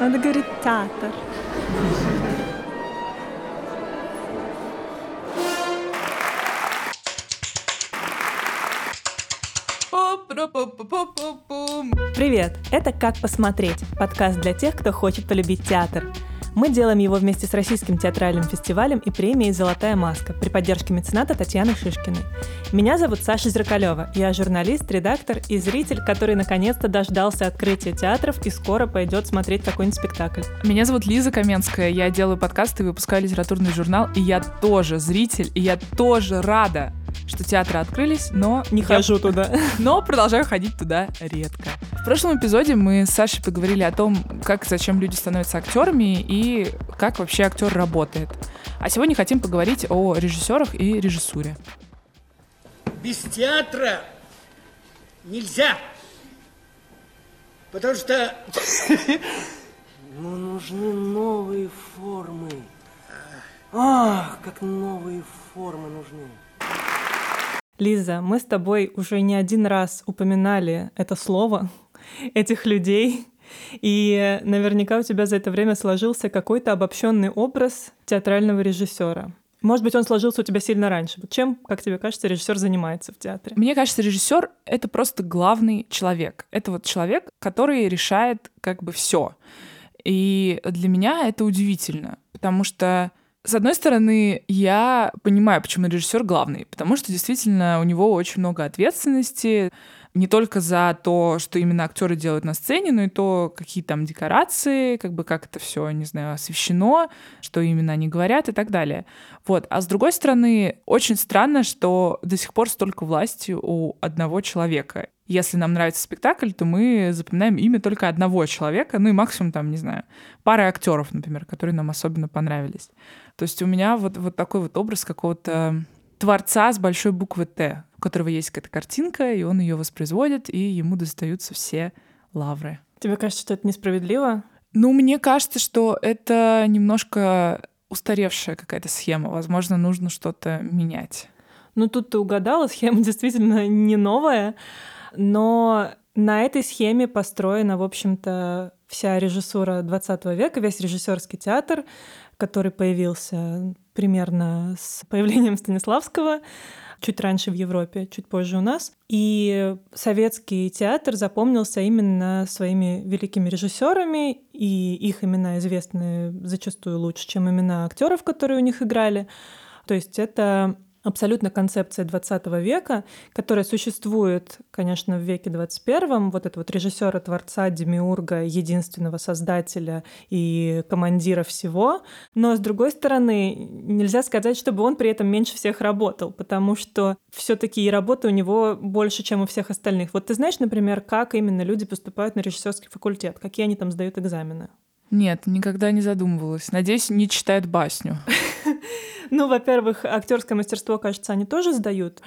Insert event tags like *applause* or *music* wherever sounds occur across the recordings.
Надо говорить театр. Привет! Это «Как посмотреть» — подкаст для тех, кто хочет полюбить театр. Мы делаем его вместе с Российским театральным фестивалем и премией «Золотая маска» при поддержке мецената Татьяны Шишкиной. Меня зовут Саша Зеркалева. Я журналист, редактор и зритель, который наконец-то дождался открытия театров и скоро пойдет смотреть какой-нибудь спектакль. Меня зовут Лиза Каменская. Я делаю подкасты и выпускаю литературный журнал. И я тоже зритель, и я тоже рада, что театры открылись, но... Не я... хожу туда. *laughs* Но продолжаю ходить туда редко. В прошлом эпизоде мы с Сашей поговорили о том, как и зачем люди становятся актерами и как вообще актер работает. А сегодня хотим поговорить о режиссерах и режиссуре. Без театра нельзя. Потому что... *laughs* Ну, нужны новые формы. Ах, как новые формы нужны. Лиза, мы с тобой уже не один раз упоминали это слово, *laughs* этих людей, и наверняка у тебя за это время сложился какой-то обобщенный образ театрального режиссера. Может быть, он сложился у тебя сильно раньше. Чем, как тебе кажется, режиссер занимается в театре? Мне кажется, режиссер это просто главный человек. Это вот человек, который решает как бы все. И для меня это удивительно, потому что с одной стороны, я понимаю, почему режиссер главный, потому что действительно у него очень много ответственности, не только за то, что именно актеры делают на сцене, но и то, какие там декорации, как бы как это все, не знаю, освещено, что именно они говорят и так далее. Вот. А с другой стороны, очень странно, что до сих пор столько власти у одного человека. Если нам нравится спектакль, то мы запоминаем имя только одного человека, ну и максимум там, не знаю, пары актеров, например, которые нам особенно понравились. То есть у меня вот, вот такой вот образ какого-то творца с большой буквы Т, у которого есть какая-то картинка, и он ее воспроизводит, и ему достаются все лавры. Тебе кажется, что это несправедливо? Ну, мне кажется, что это немножко устаревшая какая-то схема. Возможно, нужно что-то менять. Ну, тут ты угадала, схема *laughs* действительно не новая, но на этой схеме построена, в общем-то, вся режиссура 20 века, весь режиссерский театр, который появился примерно с *laughs* появлением Станиславского, чуть раньше в Европе, чуть позже у нас. И советский театр запомнился именно своими великими режиссерами, и их имена известны зачастую лучше, чем имена актеров, которые у них играли. То есть это абсолютно концепция 20 века, которая существует, конечно, в веке 21, вот это вот режиссера, творца, демиурга, единственного создателя и командира всего. Но, с другой стороны, нельзя сказать, чтобы он при этом меньше всех работал, потому что все таки и работы у него больше, чем у всех остальных. Вот ты знаешь, например, как именно люди поступают на режиссерский факультет, какие они там сдают экзамены? Нет, никогда не задумывалась. Надеюсь, не читает басню. *laughs* Ну, во-первых, актерское мастерство, кажется, они тоже сдают.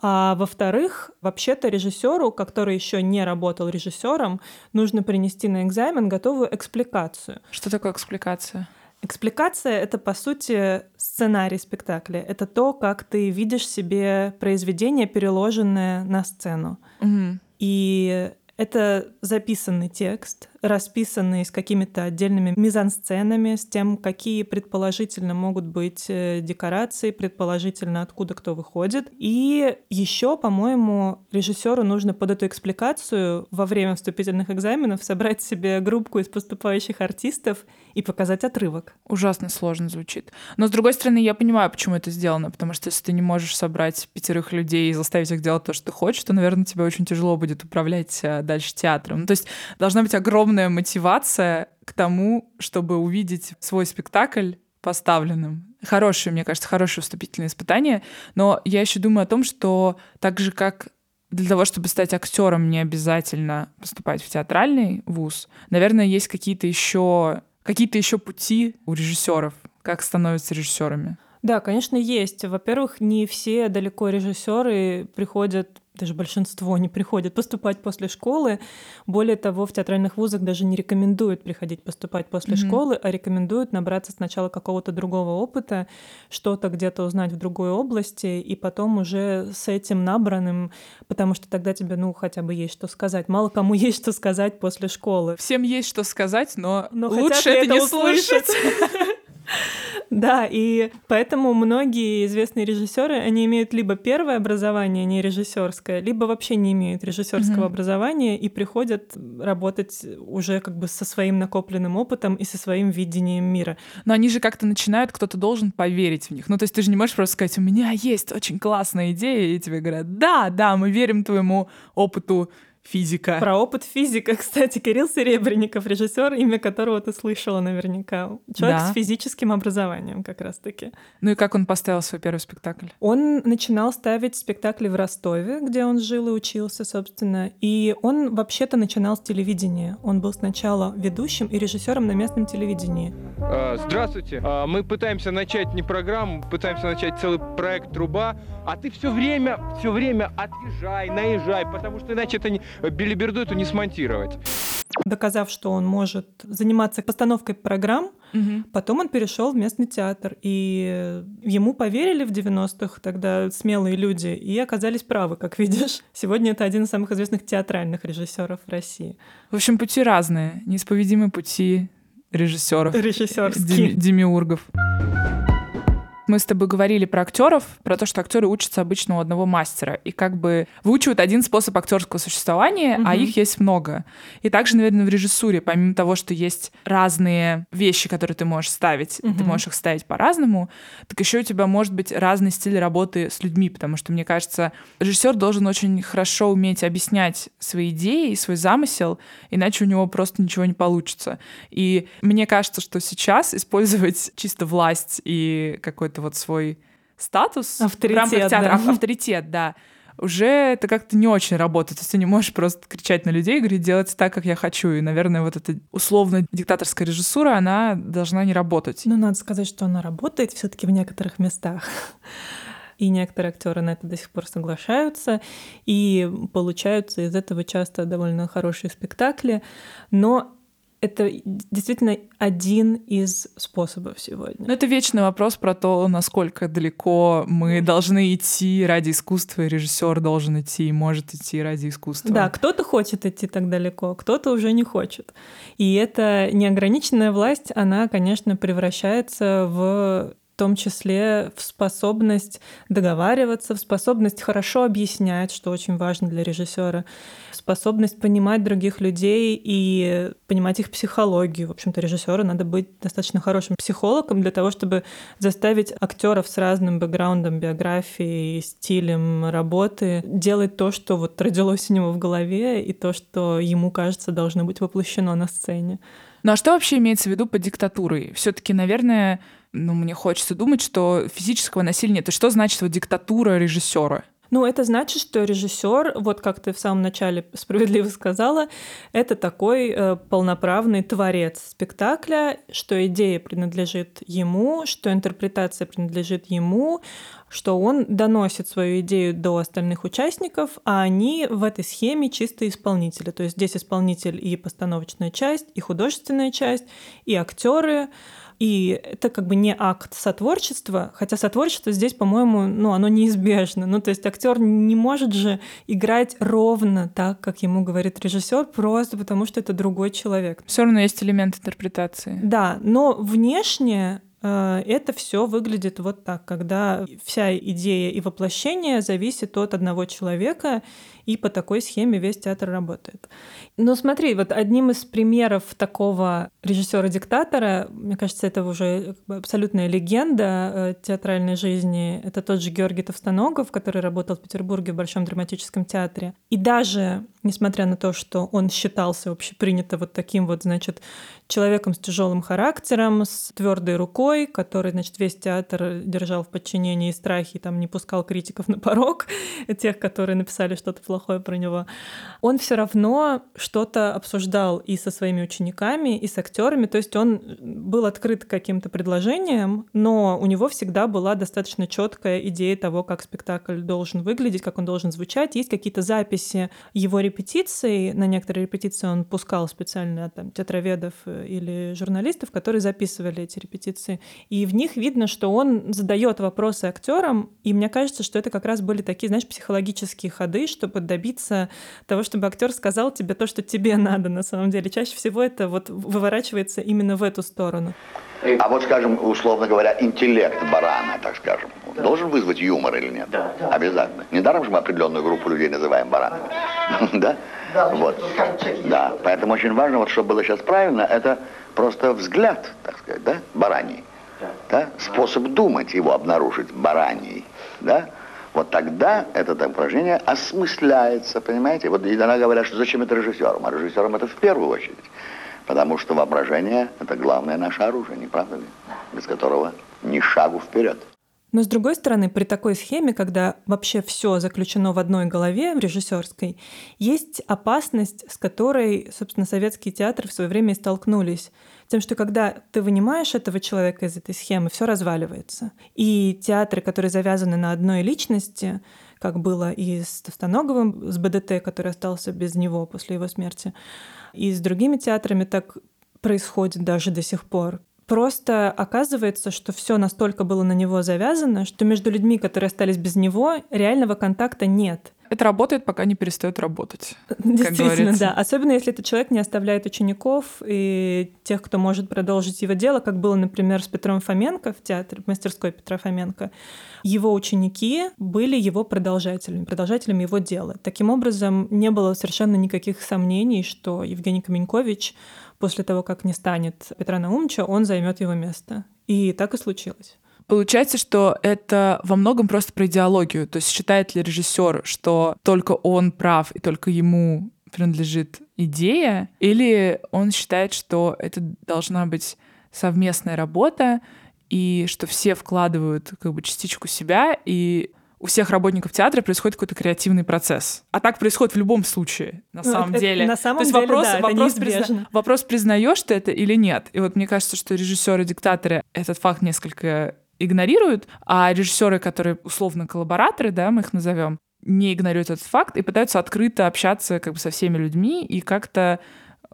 А во-вторых, вообще-то режиссеру, который еще не работал режиссером, нужно принести на экзамен готовую экспликацию. Что такое экспликация? Экспликация — это, по сути, сценарий спектакля. Это то, как ты видишь себе произведение, переложенное на сцену. Угу. И это записанный текст, расписанный с какими-то отдельными мизансценами, с тем, какие предположительно могут быть э, декорации, предположительно откуда кто выходит. И еще, по-моему, режиссеру нужно под эту экспликацию во время вступительных экзаменов собрать себе группку из поступающих артистов и показать отрывок. Ужасно сложно звучит. Но, с другой стороны, я понимаю, почему это сделано, потому что если ты не можешь собрать пятерых людей и заставить их делать то, что ты хочешь, то, наверное, тебе очень тяжело будет управлять э, дальше театром. Ну, то есть должна быть огромная мотивация к тому, чтобы увидеть свой спектакль поставленным. Хорошее, мне кажется, хорошее вступительное испытание. Но я еще думаю о том, что так же, как для того, чтобы стать актером, не обязательно поступать в театральный вуз. Наверное, есть какие-то еще какие-то еще пути у режиссеров, как становятся режиссерами. Да, конечно, есть. Во-первых, не все далеко режиссеры приходят даже большинство не приходят поступать после школы. Более того, в театральных вузах даже не рекомендуют приходить поступать после mm-hmm. школы, а рекомендуют набраться сначала какого-то другого опыта, что-то где-то узнать в другой области, и потом уже с этим набранным, потому что тогда тебе, ну, хотя бы есть что сказать. Мало кому *laughs* есть что сказать после школы. Всем есть что сказать, но, но лучше это, это не услышать. *laughs* *laughs* Да, и поэтому многие известные режиссеры, они имеют либо первое образование, не режиссерское, либо вообще не имеют режиссерского mm-hmm. образования и приходят работать уже как бы со своим накопленным опытом и со своим видением мира. Но они же как-то начинают, кто-то должен поверить в них. Ну, то есть ты же не можешь просто сказать, у меня есть очень классная идея, и тебе говорят, да, да, мы верим твоему опыту физика. Про опыт физика, *laughs* кстати, Кирилл Серебренников, режиссер, имя которого ты слышала наверняка. Человек да. с физическим образованием как раз-таки. Ну и как он поставил свой первый спектакль? Он начинал ставить спектакли в Ростове, где он жил и учился, собственно. И он вообще-то начинал с телевидения. Он был сначала ведущим и режиссером на местном телевидении. А, здравствуйте. А, мы пытаемся начать не программу, пытаемся начать целый проект «Труба», а ты все время, все время отъезжай, наезжай, потому что иначе это не, билиберду эту не смонтировать. Доказав, что он может заниматься постановкой программ, угу. потом он перешел в местный театр. И ему поверили в 90-х тогда смелые люди и оказались правы, как видишь. Сегодня это один из самых известных театральных режиссеров России. В общем, пути разные, неисповедимые пути режиссеров. Режиссерские. Демиургов. Мы с тобой говорили про актеров, про то, что актеры учатся обычно у одного мастера. И как бы выучивают один способ актерского существования, угу. а их есть много. И также, наверное, в режиссуре, помимо того, что есть разные вещи, которые ты можешь ставить, угу. ты можешь их ставить по-разному, так еще у тебя может быть разный стиль работы с людьми, потому что, мне кажется, режиссер должен очень хорошо уметь объяснять свои идеи и свой замысел, иначе у него просто ничего не получится. И мне кажется, что сейчас использовать чисто власть и какой-то какой-то вот свой статус авторитет, в рамках театра, да. авторитет, да, уже это как-то не очень работает. То есть ты не можешь просто кричать на людей и говорить, делайте так, как я хочу. И, наверное, вот эта условно диктаторская режиссура, она должна не работать. Ну, надо сказать, что она работает все таки в некоторых местах. И некоторые актеры на это до сих пор соглашаются, и получаются из этого часто довольно хорошие спектакли. Но это действительно один из способов сегодня. Но это вечный вопрос про то, насколько далеко мы должны идти ради искусства, и режиссер должен идти и может идти ради искусства. Да, кто-то хочет идти так далеко, кто-то уже не хочет. И эта неограниченная власть, она, конечно, превращается в в том числе в способность договариваться, в способность хорошо объяснять, что очень важно для режиссера, способность понимать других людей и понимать их психологию. В общем-то, режиссеру надо быть достаточно хорошим психологом для того, чтобы заставить актеров с разным бэкграундом, биографией, стилем работы делать то, что вот родилось у него в голове, и то, что ему кажется должно быть воплощено на сцене. Ну а что вообще имеется в виду под диктатурой? Все-таки, наверное, ну, мне хочется думать, что физического насилия нет. И что значит вот диктатура режиссера? Ну, это значит, что режиссер, вот как ты в самом начале *laughs* справедливо сказала, это такой э, полноправный творец спектакля, что идея принадлежит ему, что интерпретация принадлежит ему, что он доносит свою идею до остальных участников, а они в этой схеме чисто исполнители. То есть здесь исполнитель и постановочная часть, и художественная часть, и актеры. И это как бы не акт сотворчества, хотя сотворчество здесь, по-моему, ну, оно неизбежно. Ну, то есть актер не может же играть ровно так, как ему говорит режиссер, просто потому что это другой человек. Все равно есть элемент интерпретации. Да, но внешне э, это все выглядит вот так, когда вся идея и воплощение зависит от одного человека, и по такой схеме весь театр работает. Но смотри, вот одним из примеров такого режиссера-диктатора, мне кажется, это уже абсолютная легенда э, театральной жизни, это тот же Георгий Товстоногов, который работал в Петербурге в Большом драматическом театре. И даже несмотря на то, что он считался общепринято вот таким вот, значит, человеком с тяжелым характером, с твердой рукой, который, значит, весь театр держал в подчинении и страхе, и там не пускал критиков на порог, *laughs* тех, которые написали что-то плохое про него, он все равно что-то обсуждал и со своими учениками, и с актерами. То есть он был открыт к каким-то предложениям, но у него всегда была достаточно четкая идея того, как спектакль должен выглядеть, как он должен звучать. Есть какие-то записи его репетиций. На некоторые репетиции он пускал специально там, театроведов или журналистов, которые записывали эти репетиции. И в них видно, что он задает вопросы актерам, и мне кажется, что это как раз были такие, знаешь, психологические ходы, чтобы добиться того, чтобы актер сказал тебе то, что тебе *laughs* надо на самом деле. Чаще всего это вот выворачивается именно в эту сторону. А вот, скажем, условно говоря, интеллект барана, так скажем, должен вызвать юмор или нет? Да. да. Обязательно. Недаром же мы определенную группу людей называем баранами. *laughs* Да? Да, Вот. Да. Поэтому очень важно, вот чтобы было сейчас правильно, это просто взгляд, так сказать, да, бараний. Да? Способ думать его обнаружить бараний. Да? Вот тогда это упражнение осмысляется, понимаете? Вот иногда говорят, что зачем это режиссерам? А режиссерам это в первую очередь. Потому что воображение – это главное наше оружие, не правда ли? Без которого ни шагу вперед. Но с другой стороны, при такой схеме, когда вообще все заключено в одной голове, в режиссерской, есть опасность, с которой, собственно, советские театры в свое время и столкнулись. Тем, что когда ты вынимаешь этого человека из этой схемы, все разваливается. И театры, которые завязаны на одной личности, как было и с Товстоноговым, с БДТ, который остался без него после его смерти, и с другими театрами так происходит даже до сих пор. Просто оказывается, что все настолько было на него завязано, что между людьми, которые остались без него, реального контакта нет. Это работает, пока не перестает работать. Действительно, да. Особенно если этот человек не оставляет учеников и тех, кто может продолжить его дело, как было, например, с Петром Фоменко в театре, в мастерской Петра Фоменко. Его ученики были его продолжателями, продолжателями его дела. Таким образом, не было совершенно никаких сомнений, что Евгений Каменькович после того, как не станет Петра Наумовича, он займет его место. И так и случилось. Получается, что это во многом просто про идеологию. То есть считает ли режиссер, что только он прав и только ему принадлежит идея, или он считает, что это должна быть совместная работа, и что все вкладывают как бы частичку себя, и у всех работников театра происходит какой-то креативный процесс. А так происходит в любом случае, на Ну, самом это- деле. на самом То есть деле, вопрос, да, это вопрос, неизбежно. вопрос, признаешь ты это или нет. И вот мне кажется, что режиссеры-диктаторы этот факт несколько игнорируют, а режиссеры, которые условно коллабораторы, да, мы их назовем, не игнорируют этот факт и пытаются открыто общаться как бы со всеми людьми и как-то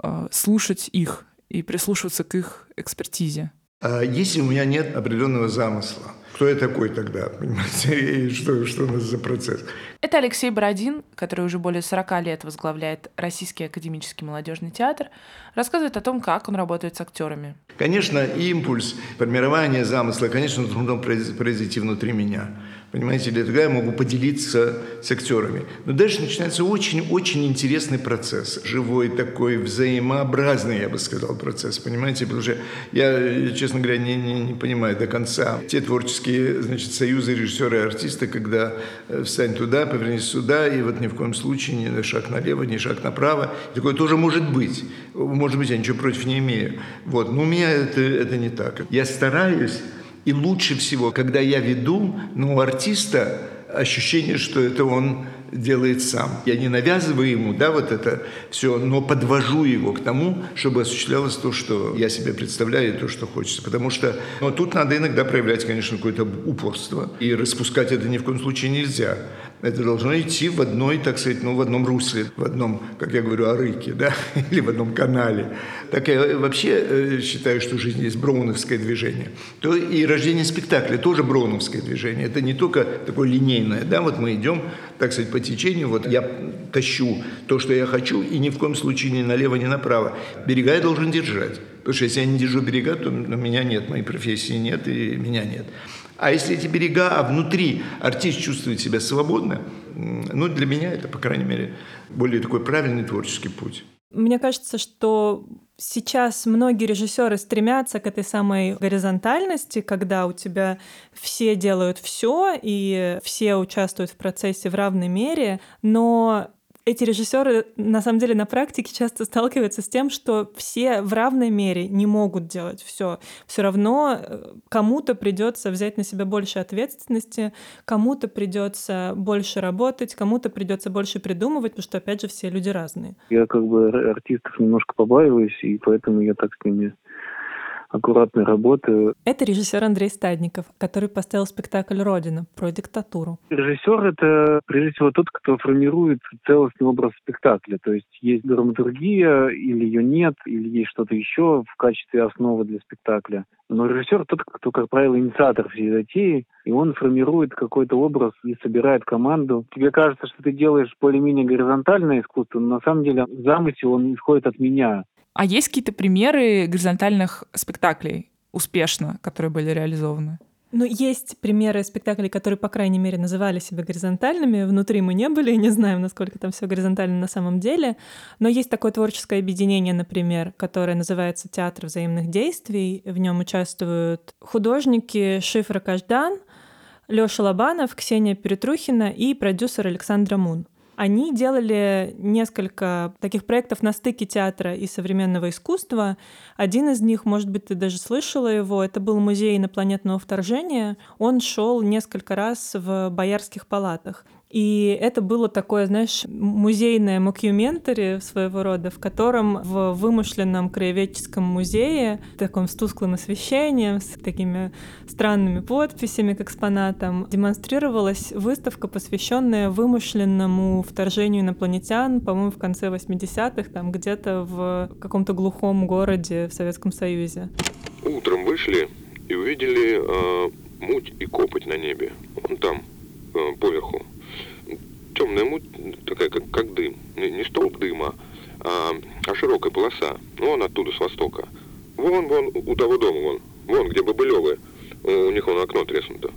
э, слушать их и прислушиваться к их экспертизе. А если у меня нет определенного замысла, кто я такой тогда, понимаете, *laughs* и что, что у нас за процесс? Это Алексей Бородин, который уже более 40 лет возглавляет Российский академический молодежный театр, рассказывает о том, как он работает с актерами. Конечно, импульс формирования замысла, конечно, произ- произойти внутри меня. Понимаете, для того я могу поделиться с актерами. Но дальше начинается очень-очень интересный процесс. Живой такой, взаимообразный, я бы сказал, процесс. Понимаете, потому что я, честно говоря, не, не, не понимаю до конца. Те творческие, значит, союзы режиссера и артиста, когда э, встань туда, повернись сюда, и вот ни в коем случае ни шаг налево, ни шаг направо. Такое тоже может быть. Может быть, я ничего против не имею. Вот. Но у меня это, это не так. Я стараюсь и лучше всего, когда я веду, ну, у артиста ощущение, что это он делает сам. Я не навязываю ему, да, вот это все, но подвожу его к тому, чтобы осуществлялось то, что я себе представляю, и то, что хочется. Потому что ну, тут надо иногда проявлять, конечно, какое-то упорство. И распускать это ни в коем случае нельзя. Это должно идти в одной, так сказать, ну, в одном русле, в одном, как я говорю, арыке, да, *laughs* или в одном канале. Так я вообще э, считаю, что жизнь есть броуновское движение. То и рождение спектакля тоже броуновское движение. Это не только такое линейное, да, вот мы идем, так сказать, по течению, вот я тащу то, что я хочу, и ни в коем случае ни налево, ни направо. Берега я должен держать. Потому что если я не держу берега, то ну, меня нет, моей профессии нет, и меня нет. А если эти берега, а внутри артист чувствует себя свободно, ну, для меня это, по крайней мере, более такой правильный творческий путь. Мне кажется, что сейчас многие режиссеры стремятся к этой самой горизонтальности, когда у тебя все делают все и все участвуют в процессе в равной мере, но эти режиссеры на самом деле на практике часто сталкиваются с тем, что все в равной мере не могут делать все. Все равно э, кому-то придется взять на себя больше ответственности, кому-то придется больше работать, кому-то придется больше придумывать, потому что опять же все люди разные. Я как бы артистов немножко побаиваюсь, и поэтому я так с ними аккуратной работы. Это режиссер Андрей Стадников, который поставил спектакль «Родина» про диктатуру. Режиссер — это, прежде всего, тот, кто формирует целостный образ спектакля. То есть есть драматургия, или ее нет, или есть что-то еще в качестве основы для спектакля. Но режиссер тот, кто, как правило, инициатор всей затеи, и он формирует какой-то образ и собирает команду. Тебе кажется, что ты делаешь более-менее горизонтальное искусство, но на самом деле замысел, он исходит от меня. А есть какие-то примеры горизонтальных спектаклей успешно, которые были реализованы? Ну, есть примеры спектаклей, которые, по крайней мере, называли себя горизонтальными. Внутри мы не были, не знаем, насколько там все горизонтально на самом деле. Но есть такое творческое объединение, например, которое называется «Театр взаимных действий». В нем участвуют художники Шифра Каждан, Лёша Лобанов, Ксения Перетрухина и продюсер Александра Мун. Они делали несколько таких проектов на стыке театра и современного искусства. Один из них, может быть, ты даже слышала его, это был музей инопланетного вторжения. Он шел несколько раз в боярских палатах. И это было такое, знаешь, музейное мокьюментари своего рода, в котором в вымышленном краеведческом музее, таком с тусклым освещением, с такими странными подписями к экспонатам, демонстрировалась выставка, посвященная вымышленному вторжению инопланетян, по-моему, в конце 80-х, там где-то в каком-то глухом городе в Советском Союзе. Утром вышли и увидели э, муть и копоть на небе. Вон там, э, поверху темная муть, такая как, как дым. Не, не столб дыма, а, а широкая полоса. Вон оттуда, с востока. Вон, вон, у того дома, вон. Вон, где бобылевы. У них вон окно треснуто.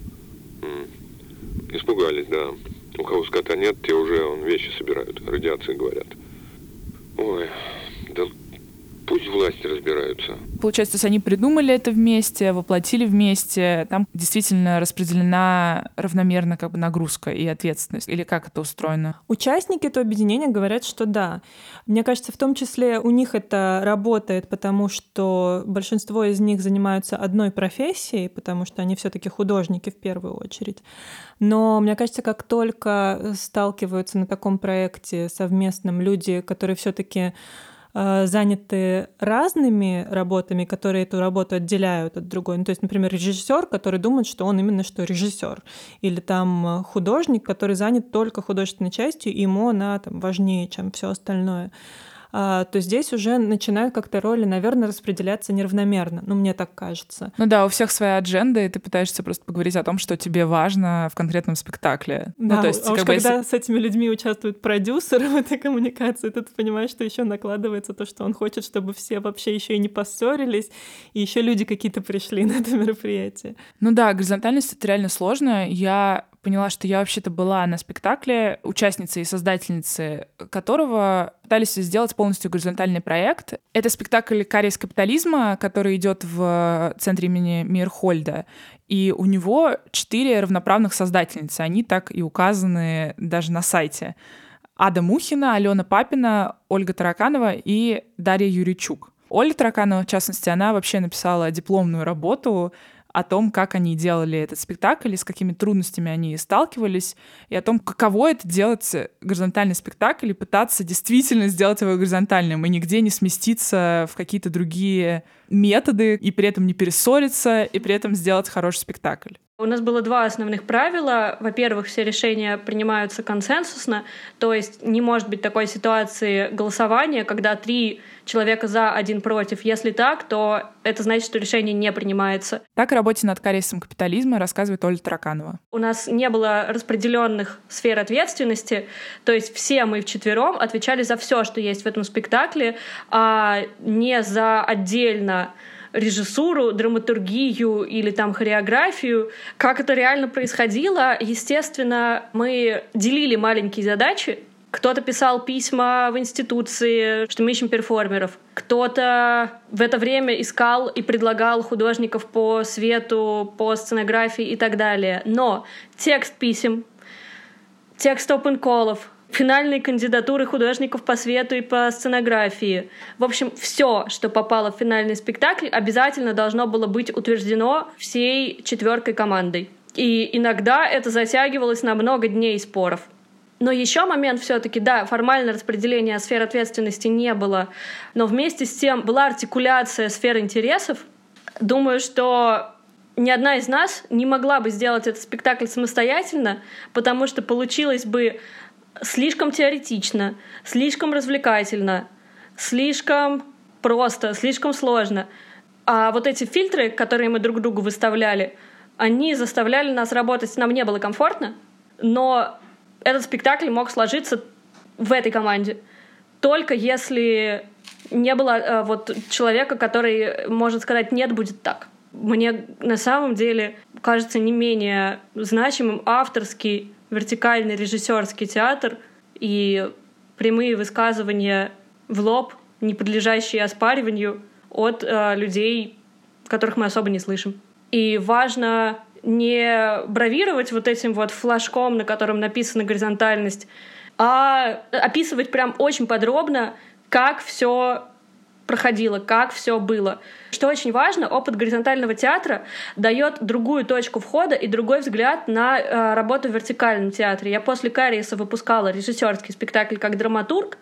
Испугались, да. У кого скота нет, те уже он вещи собирают. Радиации говорят. Ой, Пусть власти разбираются. Получается, то есть они придумали это вместе, воплотили вместе. Там действительно распределена равномерно как бы нагрузка и ответственность. Или как это устроено? Участники этого объединения говорят, что да. Мне кажется, в том числе у них это работает, потому что большинство из них занимаются одной профессией, потому что они все-таки художники в первую очередь. Но мне кажется, как только сталкиваются на таком проекте совместном люди, которые все-таки Э, заняты разными работами, которые эту работу отделяют от другой. Ну, то есть, например, режиссер, который думает, что он именно что режиссер, или там э, художник, который занят только художественной частью, и ему она там важнее, чем все остальное. А, то здесь уже начинают как-то роли, наверное, распределяться неравномерно. Ну, мне так кажется. Ну да, у всех своя адженда, и ты пытаешься просто поговорить о том, что тебе важно в конкретном спектакле. Ну, да, ну, то есть, а уж когда если... с этими людьми участвует продюсер *laughs* в этой коммуникации, то ты понимаешь, что еще накладывается то, что он хочет, чтобы все вообще еще и не поссорились, и еще люди какие-то пришли *laughs* на это мероприятие. Ну да, горизонтальность — это реально сложно. Я поняла, что я вообще-то была на спектакле, участницей и создательницей которого пытались сделать полностью горизонтальный проект. Это спектакль «Кария из капитализма», который идет в центре имени Мирхольда. И у него четыре равноправных создательницы. Они так и указаны даже на сайте. Ада Мухина, Алена Папина, Ольга Тараканова и Дарья Юричук. Ольга Тараканова, в частности, она вообще написала дипломную работу о том, как они делали этот спектакль, и с какими трудностями они сталкивались, и о том, каково это делать горизонтальный спектакль и пытаться действительно сделать его горизонтальным, и нигде не сместиться в какие-то другие методы, и при этом не перессориться, и при этом сделать хороший спектакль. У нас было два основных правила. Во-первых, все решения принимаются консенсусно, то есть не может быть такой ситуации голосования, когда три человека за, один против. Если так, то это значит, что решение не принимается. Так о работе над корейцем капитализма рассказывает Оля Тараканова. У нас не было распределенных сфер ответственности, то есть все мы вчетвером отвечали за все, что есть в этом спектакле, а не за отдельно режиссуру, драматургию или там хореографию. Как это реально происходило? Естественно, мы делили маленькие задачи, кто-то писал письма в институции, что мы ищем перформеров. Кто-то в это время искал и предлагал художников по свету, по сценографии и так далее. Но текст писем, текст open колов финальные кандидатуры художников по свету и по сценографии. В общем, все, что попало в финальный спектакль, обязательно должно было быть утверждено всей четверкой командой. И иногда это затягивалось на много дней споров. Но еще момент все-таки, да, формальное распределение сфер ответственности не было, но вместе с тем была артикуляция сфер интересов. Думаю, что ни одна из нас не могла бы сделать этот спектакль самостоятельно, потому что получилось бы слишком теоретично, слишком развлекательно, слишком просто, слишком сложно. А вот эти фильтры, которые мы друг другу выставляли, они заставляли нас работать. Нам не было комфортно, но этот спектакль мог сложиться в этой команде. Только если не было э, вот человека, который может сказать «нет, будет так». Мне на самом деле кажется не менее значимым авторский вертикальный режиссерский театр и прямые высказывания в лоб, не подлежащие оспариванию от э, людей, которых мы особо не слышим. И важно не бравировать вот этим вот флажком, на котором написана горизонтальность, а описывать прям очень подробно, как все проходило, как все было. Что очень важно, опыт горизонтального театра дает другую точку входа и другой взгляд на э, работу в вертикальном театре. Я после Кариеса выпускала режиссерский спектакль как драматург,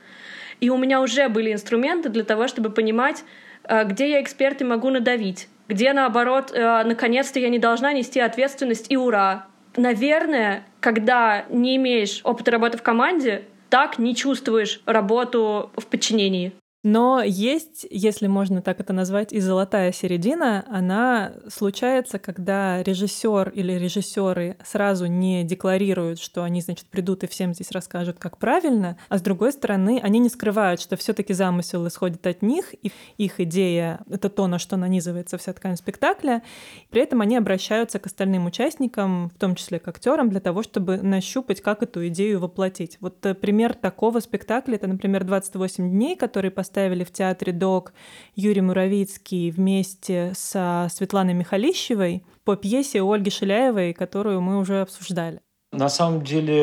и у меня уже были инструменты для того, чтобы понимать, э, где я эксперт и могу надавить, где, наоборот, э, наконец-то я не должна нести ответственность и ура. Наверное, когда не имеешь опыта работы в команде, так не чувствуешь работу в подчинении. Но есть, если можно так это назвать, и золотая середина, она случается, когда режиссер или режиссеры сразу не декларируют, что они, значит, придут и всем здесь расскажут, как правильно, а с другой стороны, они не скрывают, что все-таки замысел исходит от них, и их идея — это то, на что нанизывается вся ткань спектакля. При этом они обращаются к остальным участникам, в том числе к актерам, для того, чтобы нащупать, как эту идею воплотить. Вот э, пример такого спектакля — это, например, «28 дней», который поставили поставили в театре ДОК Юрий Муравицкий вместе со Светланой Михалищевой по пьесе Ольги Шиляевой, которую мы уже обсуждали. На самом деле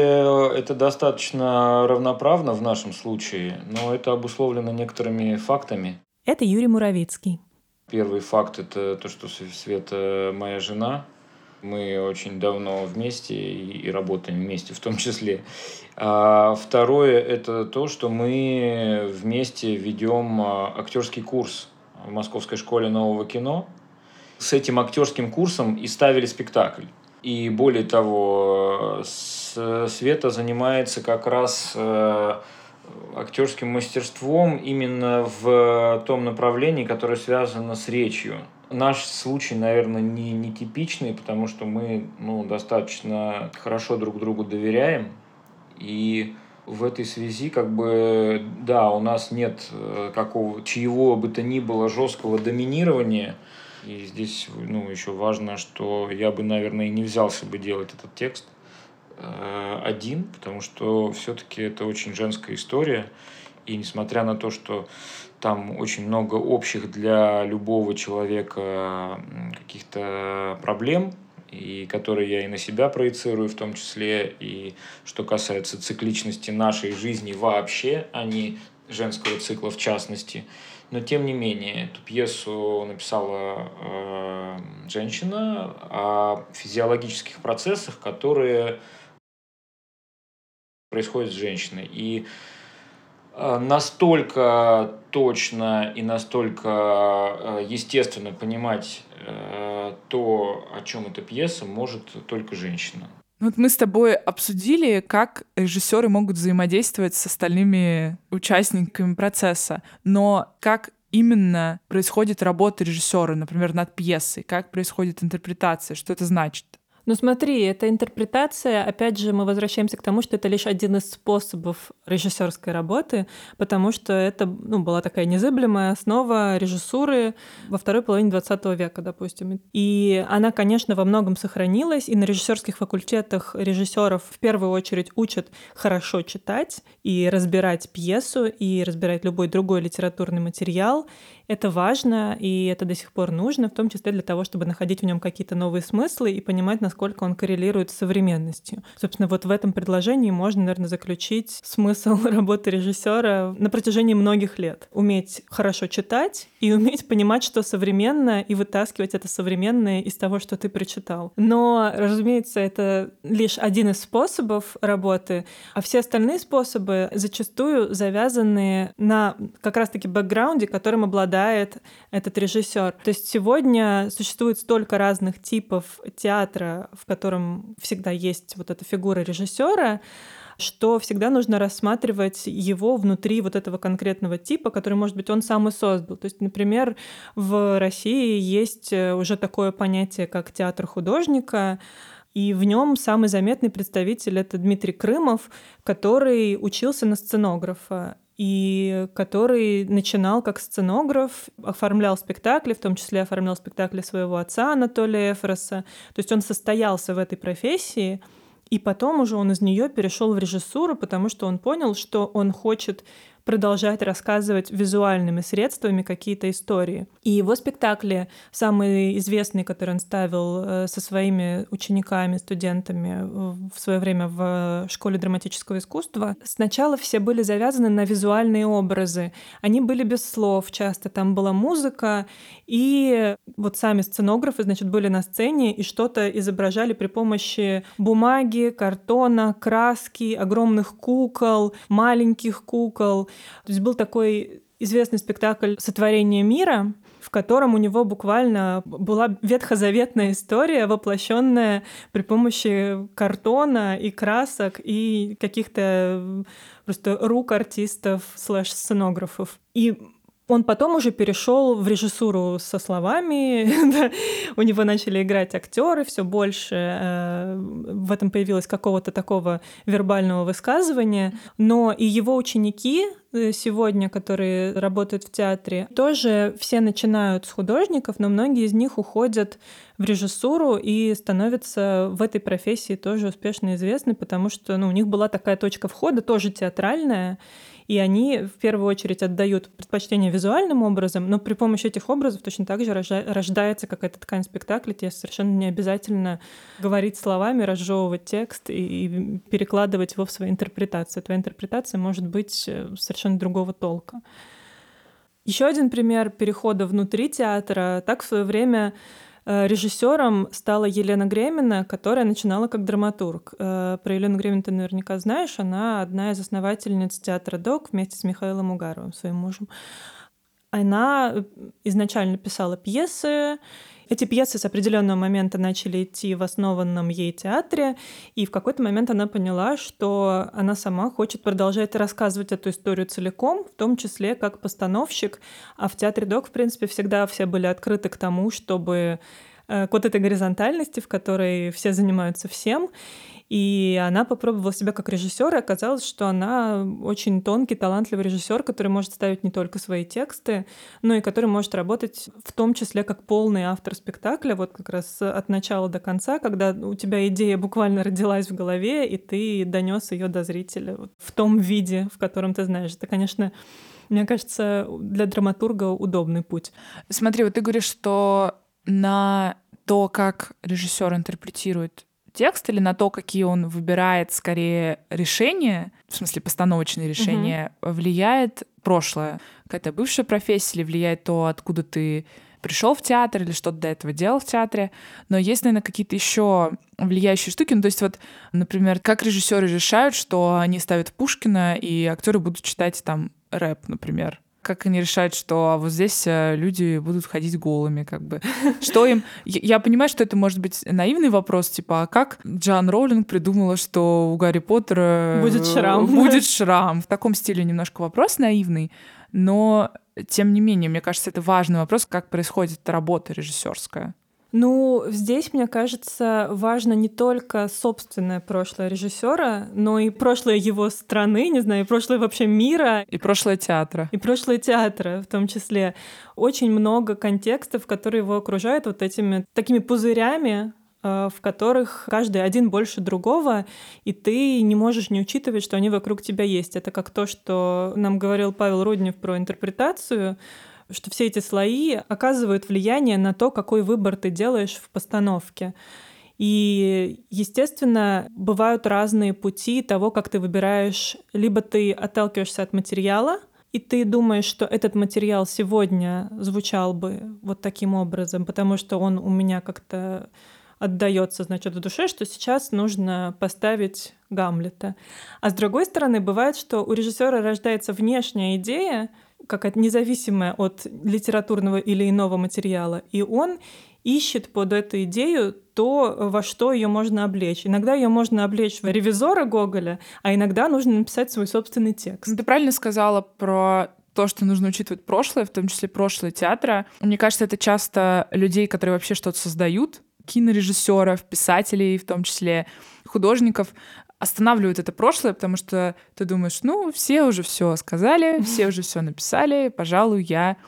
это достаточно равноправно в нашем случае, но это обусловлено некоторыми фактами. Это Юрий Муравицкий. Первый факт – это то, что Света моя жена, мы очень давно вместе и, работаем вместе в том числе. А второе – это то, что мы вместе ведем а, актерский курс в Московской школе нового кино. С этим актерским курсом и ставили спектакль. И более того, Света занимается как раз э, актерским мастерством именно в том направлении, которое связано с речью наш случай, наверное, не, не типичный, потому что мы ну, достаточно хорошо друг другу доверяем. И в этой связи, как бы, да, у нас нет э, какого чьего бы то ни было жесткого доминирования. И здесь, ну, еще важно, что я бы, наверное, и не взялся бы делать этот текст э, один, потому что все-таки это очень женская история. И несмотря на то, что там очень много общих для любого человека каких-то проблем, и которые я и на себя проецирую в том числе, и что касается цикличности нашей жизни вообще, а не женского цикла в частности. Но тем не менее, эту пьесу написала э, женщина о физиологических процессах, которые происходят с женщиной. И настолько точно и настолько э, естественно понимать э, то, о чем эта пьеса, может только женщина. Ну вот мы с тобой обсудили, как режиссеры могут взаимодействовать с остальными участниками процесса, но как именно происходит работа режиссера, например, над пьесой, как происходит интерпретация, что это значит? Ну смотри, эта интерпретация, опять же, мы возвращаемся к тому, что это лишь один из способов режиссерской работы, потому что это ну, была такая незыблемая основа режиссуры во второй половине 20 века, допустим. И она, конечно, во многом сохранилась, и на режиссерских факультетах режиссеров в первую очередь учат хорошо читать и разбирать пьесу, и разбирать любой другой литературный материал. Это важно, и это до сих пор нужно, в том числе для того, чтобы находить в нем какие-то новые смыслы и понимать, насколько он коррелирует с современностью. Собственно, вот в этом предложении можно, наверное, заключить смысл *laughs* работы режиссера на протяжении многих лет. Уметь хорошо читать и уметь понимать, что современно, и вытаскивать это современное из того, что ты прочитал. Но, разумеется, это лишь один из способов работы, а все остальные способы зачастую завязаны на как раз-таки бэкграунде, которым обладает этот режиссер. То есть сегодня существует столько разных типов театра, в котором всегда есть вот эта фигура режиссера, что всегда нужно рассматривать его внутри вот этого конкретного типа, который, может быть, он сам и создал. То есть, например, в России есть э, уже такое понятие, как театр художника, и в нем самый заметный представитель это Дмитрий Крымов, который учился на сценографа и который начинал как сценограф, оформлял спектакли, в том числе оформлял спектакли своего отца Анатолия Эфроса. То есть он состоялся в этой профессии, и потом уже он из нее перешел в режиссуру, потому что он понял, что он хочет продолжать рассказывать визуальными средствами какие-то истории. И его спектакли, самые известные, которые он ставил э, со своими учениками, студентами в свое время в школе драматического искусства, сначала все были завязаны на визуальные образы. Они были без слов часто, там была музыка, и вот сами сценографы, значит, были на сцене и что-то изображали при помощи бумаги, картона, краски, огромных кукол, маленьких кукол. То есть был такой известный спектакль «Сотворение мира», в котором у него буквально была ветхозаветная история, воплощенная при помощи картона и красок и каких-то просто рук артистов слэш-сценографов. И он потом уже перешел в режиссуру со словами, *laughs* у него начали играть актеры все больше, э, в этом появилось какого-то такого вербального высказывания, но и его ученики э, сегодня, которые работают в театре, тоже все начинают с художников, но многие из них уходят в режиссуру и становятся в этой профессии тоже успешно известны, потому что ну, у них была такая точка входа, тоже театральная, и они в первую очередь отдают предпочтение визуальным образом, но при помощи этих образов точно так же рождается какая-то ткань спектакля. Тебе совершенно не обязательно говорить словами, разжевывать текст и перекладывать его в свою интерпретацию. Твоя интерпретация может быть э, совершенно другого толка. Еще один пример перехода внутри театра. Так в свое время режиссером стала Елена Гремина, которая начинала как драматург. Э, про Елену Гремин ты наверняка знаешь. Она одна из основательниц театра «Док» вместе с Михаилом Угаровым, своим мужем. Она э, изначально писала пьесы, эти пьесы с определенного момента начали идти в основанном ей театре, и в какой-то момент она поняла, что она сама хочет продолжать рассказывать эту историю целиком, в том числе как постановщик. А в театре Док, в принципе, всегда все были открыты к тому, чтобы к вот этой горизонтальности, в которой все занимаются всем. И она попробовала себя как режиссер, и оказалось, что она очень тонкий, талантливый режиссер, который может ставить не только свои тексты, но и который может работать в том числе как полный автор спектакля, вот как раз от начала до конца, когда у тебя идея буквально родилась в голове, и ты донес ее до зрителя вот в том виде, в котором ты знаешь. Это, конечно, мне кажется, для драматурга удобный путь. Смотри, вот ты говоришь, что на то, как режиссер интерпретирует текст или на то, какие он выбирает скорее решения, в смысле постановочные решения, угу. влияет прошлое? Какая-то бывшая профессия или влияет то, откуда ты пришел в театр или что-то до этого делал в театре. Но есть, наверное, какие-то еще влияющие штуки. Ну, то есть вот, например, как режиссеры решают, что они ставят Пушкина, и актеры будут читать там рэп, например как они решают, что а вот здесь э, люди будут ходить голыми, как бы. *laughs* Что им... Я понимаю, что это может быть наивный вопрос, типа, а как Джан Роулинг придумала, что у Гарри Поттера... Будет шрам. Будет шрам. В таком стиле немножко вопрос наивный, но тем не менее, мне кажется, это важный вопрос, как происходит работа режиссерская. Ну, здесь, мне кажется, важно не только собственное прошлое режиссера, но и прошлое его страны, не знаю, и прошлое вообще мира. И прошлое театра. И прошлое театра в том числе. Очень много контекстов, которые его окружают вот этими такими пузырями, э, в которых каждый один больше другого, и ты не можешь не учитывать, что они вокруг тебя есть. Это как то, что нам говорил Павел Руднев про интерпретацию, что все эти слои оказывают влияние на то, какой выбор ты делаешь в постановке. И, естественно, бывают разные пути того, как ты выбираешь. Либо ты отталкиваешься от материала, и ты думаешь, что этот материал сегодня звучал бы вот таким образом, потому что он у меня как-то отдается, значит, в душе, что сейчас нужно поставить Гамлета. А с другой стороны, бывает, что у режиссера рождается внешняя идея, как независимая от литературного или иного материала, и он ищет под эту идею то, во что ее можно облечь. Иногда ее можно облечь в ревизора Гоголя, а иногда нужно написать свой собственный текст. Ты правильно сказала про то, что нужно учитывать прошлое, в том числе прошлое театра. Мне кажется, это часто людей, которые вообще что-то создают, кинорежиссеров, писателей, в том числе художников, останавливают это прошлое, потому что ты думаешь, ну, все уже все сказали, все уже все написали, пожалуй, я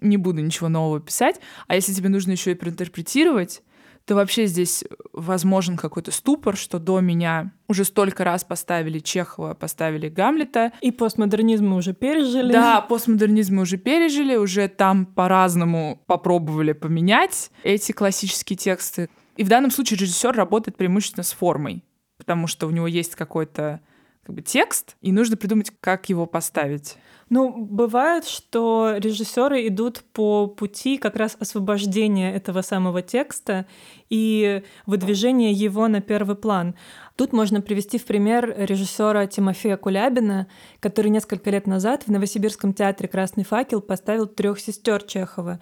не буду ничего нового писать. А если тебе нужно еще и проинтерпретировать, то вообще здесь возможен какой-то ступор, что до меня уже столько раз поставили Чехова, поставили Гамлета. И постмодернизм мы уже пережили. Да, постмодернизм мы уже пережили, уже там по-разному попробовали поменять эти классические тексты. И в данном случае режиссер работает преимущественно с формой, потому что у него есть какой-то как бы, текст, и нужно придумать, как его поставить. Ну, бывает, что режиссеры идут по пути как раз освобождения этого самого текста и выдвижения его на первый план. Тут можно привести в пример режиссера Тимофея Кулябина, который несколько лет назад в Новосибирском театре «Красный факел» поставил трех сестер Чехова.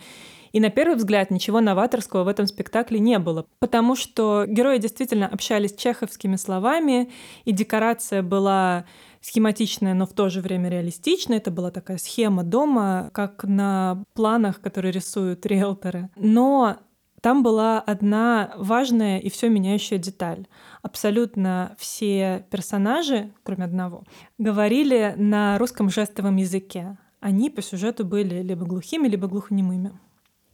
И на первый взгляд ничего новаторского в этом спектакле не было, потому что герои действительно общались чеховскими словами, и декорация была схематичная, но в то же время реалистичная. Это была такая схема дома, как на планах, которые рисуют риэлторы. Но там была одна важная и все меняющая деталь. Абсолютно все персонажи, кроме одного, говорили на русском жестовом языке. Они по сюжету были либо глухими, либо глухонемыми.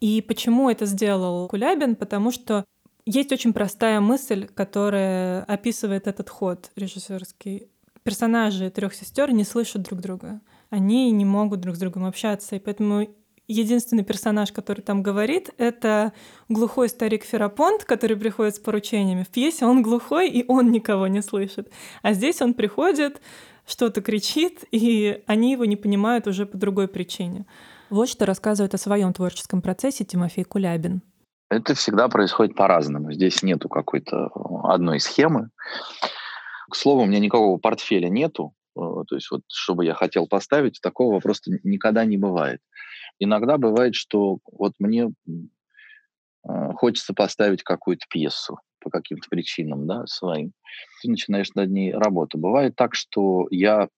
И почему это сделал Кулябин? Потому что есть очень простая мысль, которая описывает этот ход режиссерский персонажи трех сестер не слышат друг друга. Они не могут друг с другом общаться, и поэтому единственный персонаж, который там говорит, это глухой старик Ферапонт, который приходит с поручениями. В пьесе он глухой, и он никого не слышит. А здесь он приходит, что-то кричит, и они его не понимают уже по другой причине. Вот что рассказывает о своем творческом процессе Тимофей Кулябин. Это всегда происходит по-разному. Здесь нету какой-то одной схемы. К слову, у меня никакого портфеля нету, э, то есть вот чтобы я хотел поставить, такого просто никогда не бывает. Иногда бывает, что вот мне э, хочется поставить какую-то пьесу по каким-то причинам, да, своим. Ты начинаешь над ней работу. Бывает так, что я,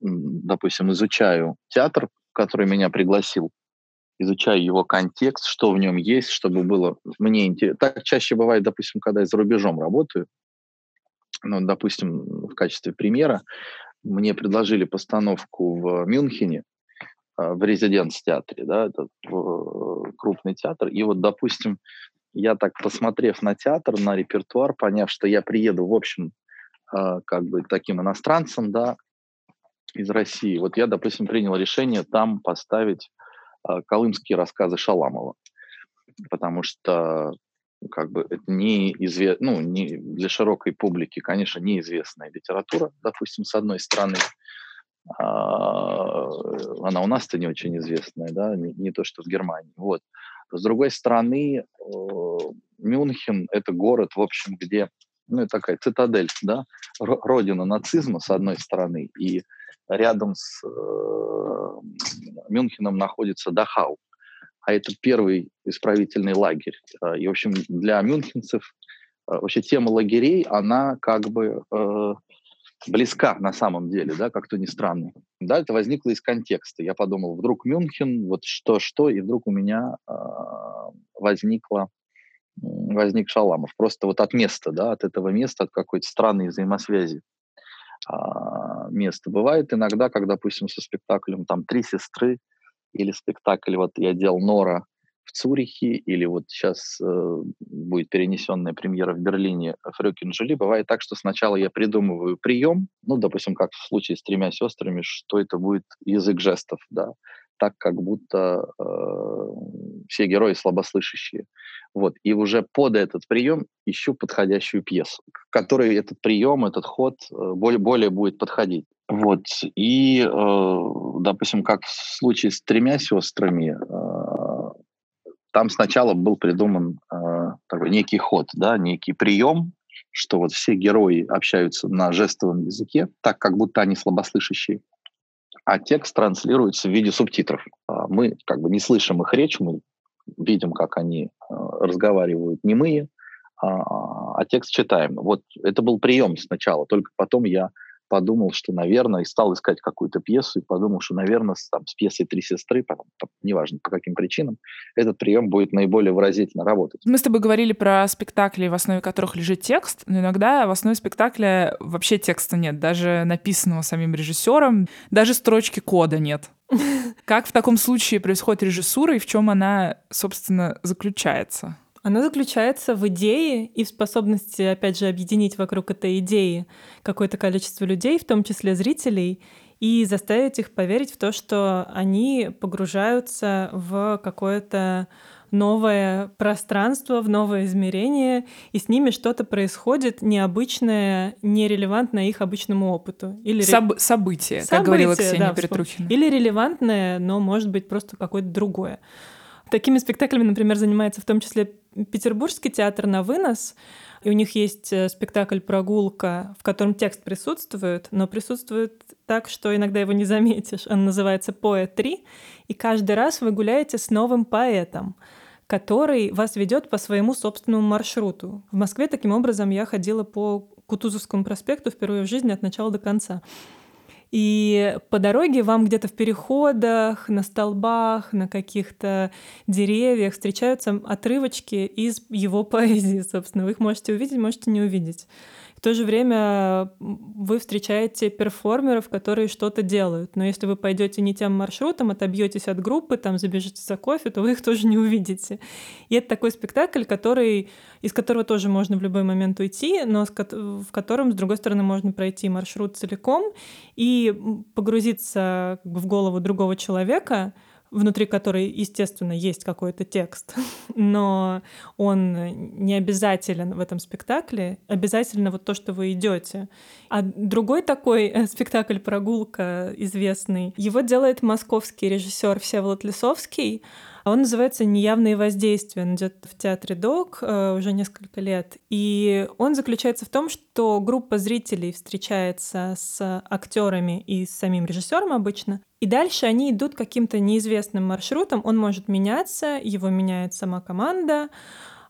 допустим, изучаю театр, который меня пригласил, изучаю его контекст, что в нем есть, чтобы было мне интересно. Так чаще бывает, допустим, когда я за рубежом работаю, ну, допустим, в качестве примера, мне предложили постановку в Мюнхене, а, в резиденц-театре, да, это крупный театр, и вот, допустим, я так, посмотрев на театр, на репертуар, поняв, что я приеду, в общем, а, как бы таким иностранцем, да, из России, вот я, допустим, принял решение там поставить а, колымские рассказы Шаламова, потому что как бы это не изве... ну, не для широкой публики, конечно, неизвестная литература, допустим, с одной стороны, а, она у нас-то не очень известная, да, не, не то, что в Германии. Вот. С другой стороны, Мюнхен – это город, в общем, где, ну, такая цитадель, да, родина нацизма, с одной стороны, и рядом с э, Мюнхеном находится Дахау, а это первый исправительный лагерь. А, и, в общем, для мюнхенцев а, вообще тема лагерей, она как бы э, близка на самом деле, да, как-то не странно. Да, это возникло из контекста. Я подумал, вдруг Мюнхен, вот что-что, и вдруг у меня э, возникло возник Шаламов. Просто вот от места, да, от этого места, от какой-то странной взаимосвязи а, места. Бывает иногда, когда, допустим, со спектаклем там «Три сестры», или спектакль, вот я делал Нора в Цюрихе, или вот сейчас э, будет перенесенная премьера в Берлине Фрёкин Жюли, бывает так, что сначала я придумываю прием, ну, допустим, как в случае с тремя сестрами, что это будет язык жестов, да, так, как будто э, все герои слабослышащие. Вот. И уже под этот прием ищу подходящую пьесу, к которой этот прием, этот ход э, более, более будет подходить. Вот. И, э, допустим, как в случае с тремя сестрами, э, там сначала был придуман э, такой некий ход, да, некий прием, что вот все герои общаются на жестовом языке, так как будто они слабослышащие, а текст транслируется в виде субтитров. А мы как бы не слышим их речь, мы видим, как они э, разговаривают немые, а, а текст читаем. Вот это был прием сначала, только потом я подумал, что, наверное, и стал искать какую-то пьесу, и подумал, что, наверное, с, там, с пьесой «Три сестры», потом, там, неважно по каким причинам, этот прием будет наиболее выразительно работать. Мы с тобой говорили про спектакли, в основе которых лежит текст, но иногда в основе спектакля вообще текста нет, даже написанного самим режиссером, даже строчки кода нет. *laughs* Как в таком случае происходит режиссура и в чем она, собственно, заключается? Оно заключается в идее и в способности, опять же, объединить вокруг этой идеи какое-то количество людей, в том числе зрителей, и заставить их поверить в то, что они погружаются в какое-то новое пространство, в новое измерение, и с ними что-то происходит необычное, нерелевантное их обычному опыту. Или Соб- событие, событие, как говорила Ксения да, Петрухина. Или релевантное, но может быть просто какое-то другое. Такими спектаклями, например, занимается в том числе Петербургский театр на вынос. И у них есть э, спектакль «Прогулка», в котором текст присутствует, но присутствует так, что иногда его не заметишь. Он называется «Поэт 3», и каждый раз вы гуляете с новым поэтом который вас ведет по своему собственному маршруту. В Москве таким образом я ходила по Кутузовскому проспекту впервые в жизни от начала до конца. И по дороге вам где-то в переходах, на столбах, на каких-то деревьях встречаются отрывочки из его *laughs* поэзии, собственно. Вы их можете увидеть, можете не увидеть то же время вы встречаете перформеров, которые что-то делают. Но если вы пойдете не тем маршрутом, отобьетесь от группы, там забежите за кофе, то вы их *laughs* тоже не увидите. И это такой спектакль, который, из которого тоже можно в любой момент уйти, но в котором, с другой стороны, можно пройти маршрут целиком и погрузиться в голову другого человека, внутри которой, естественно, есть какой-то текст, *laughs* но он не обязателен в этом спектакле, обязательно вот то, что вы идете. А другой такой э, спектакль «Прогулка» известный, его делает московский режиссер Всеволод Лисовский, он называется «Неявные воздействия». Он идет в театре ДОК э, уже несколько лет. И он заключается в том, что группа зрителей встречается с актерами и с самим режиссером обычно. И дальше они идут каким-то неизвестным маршрутом. Он может меняться, его меняет сама команда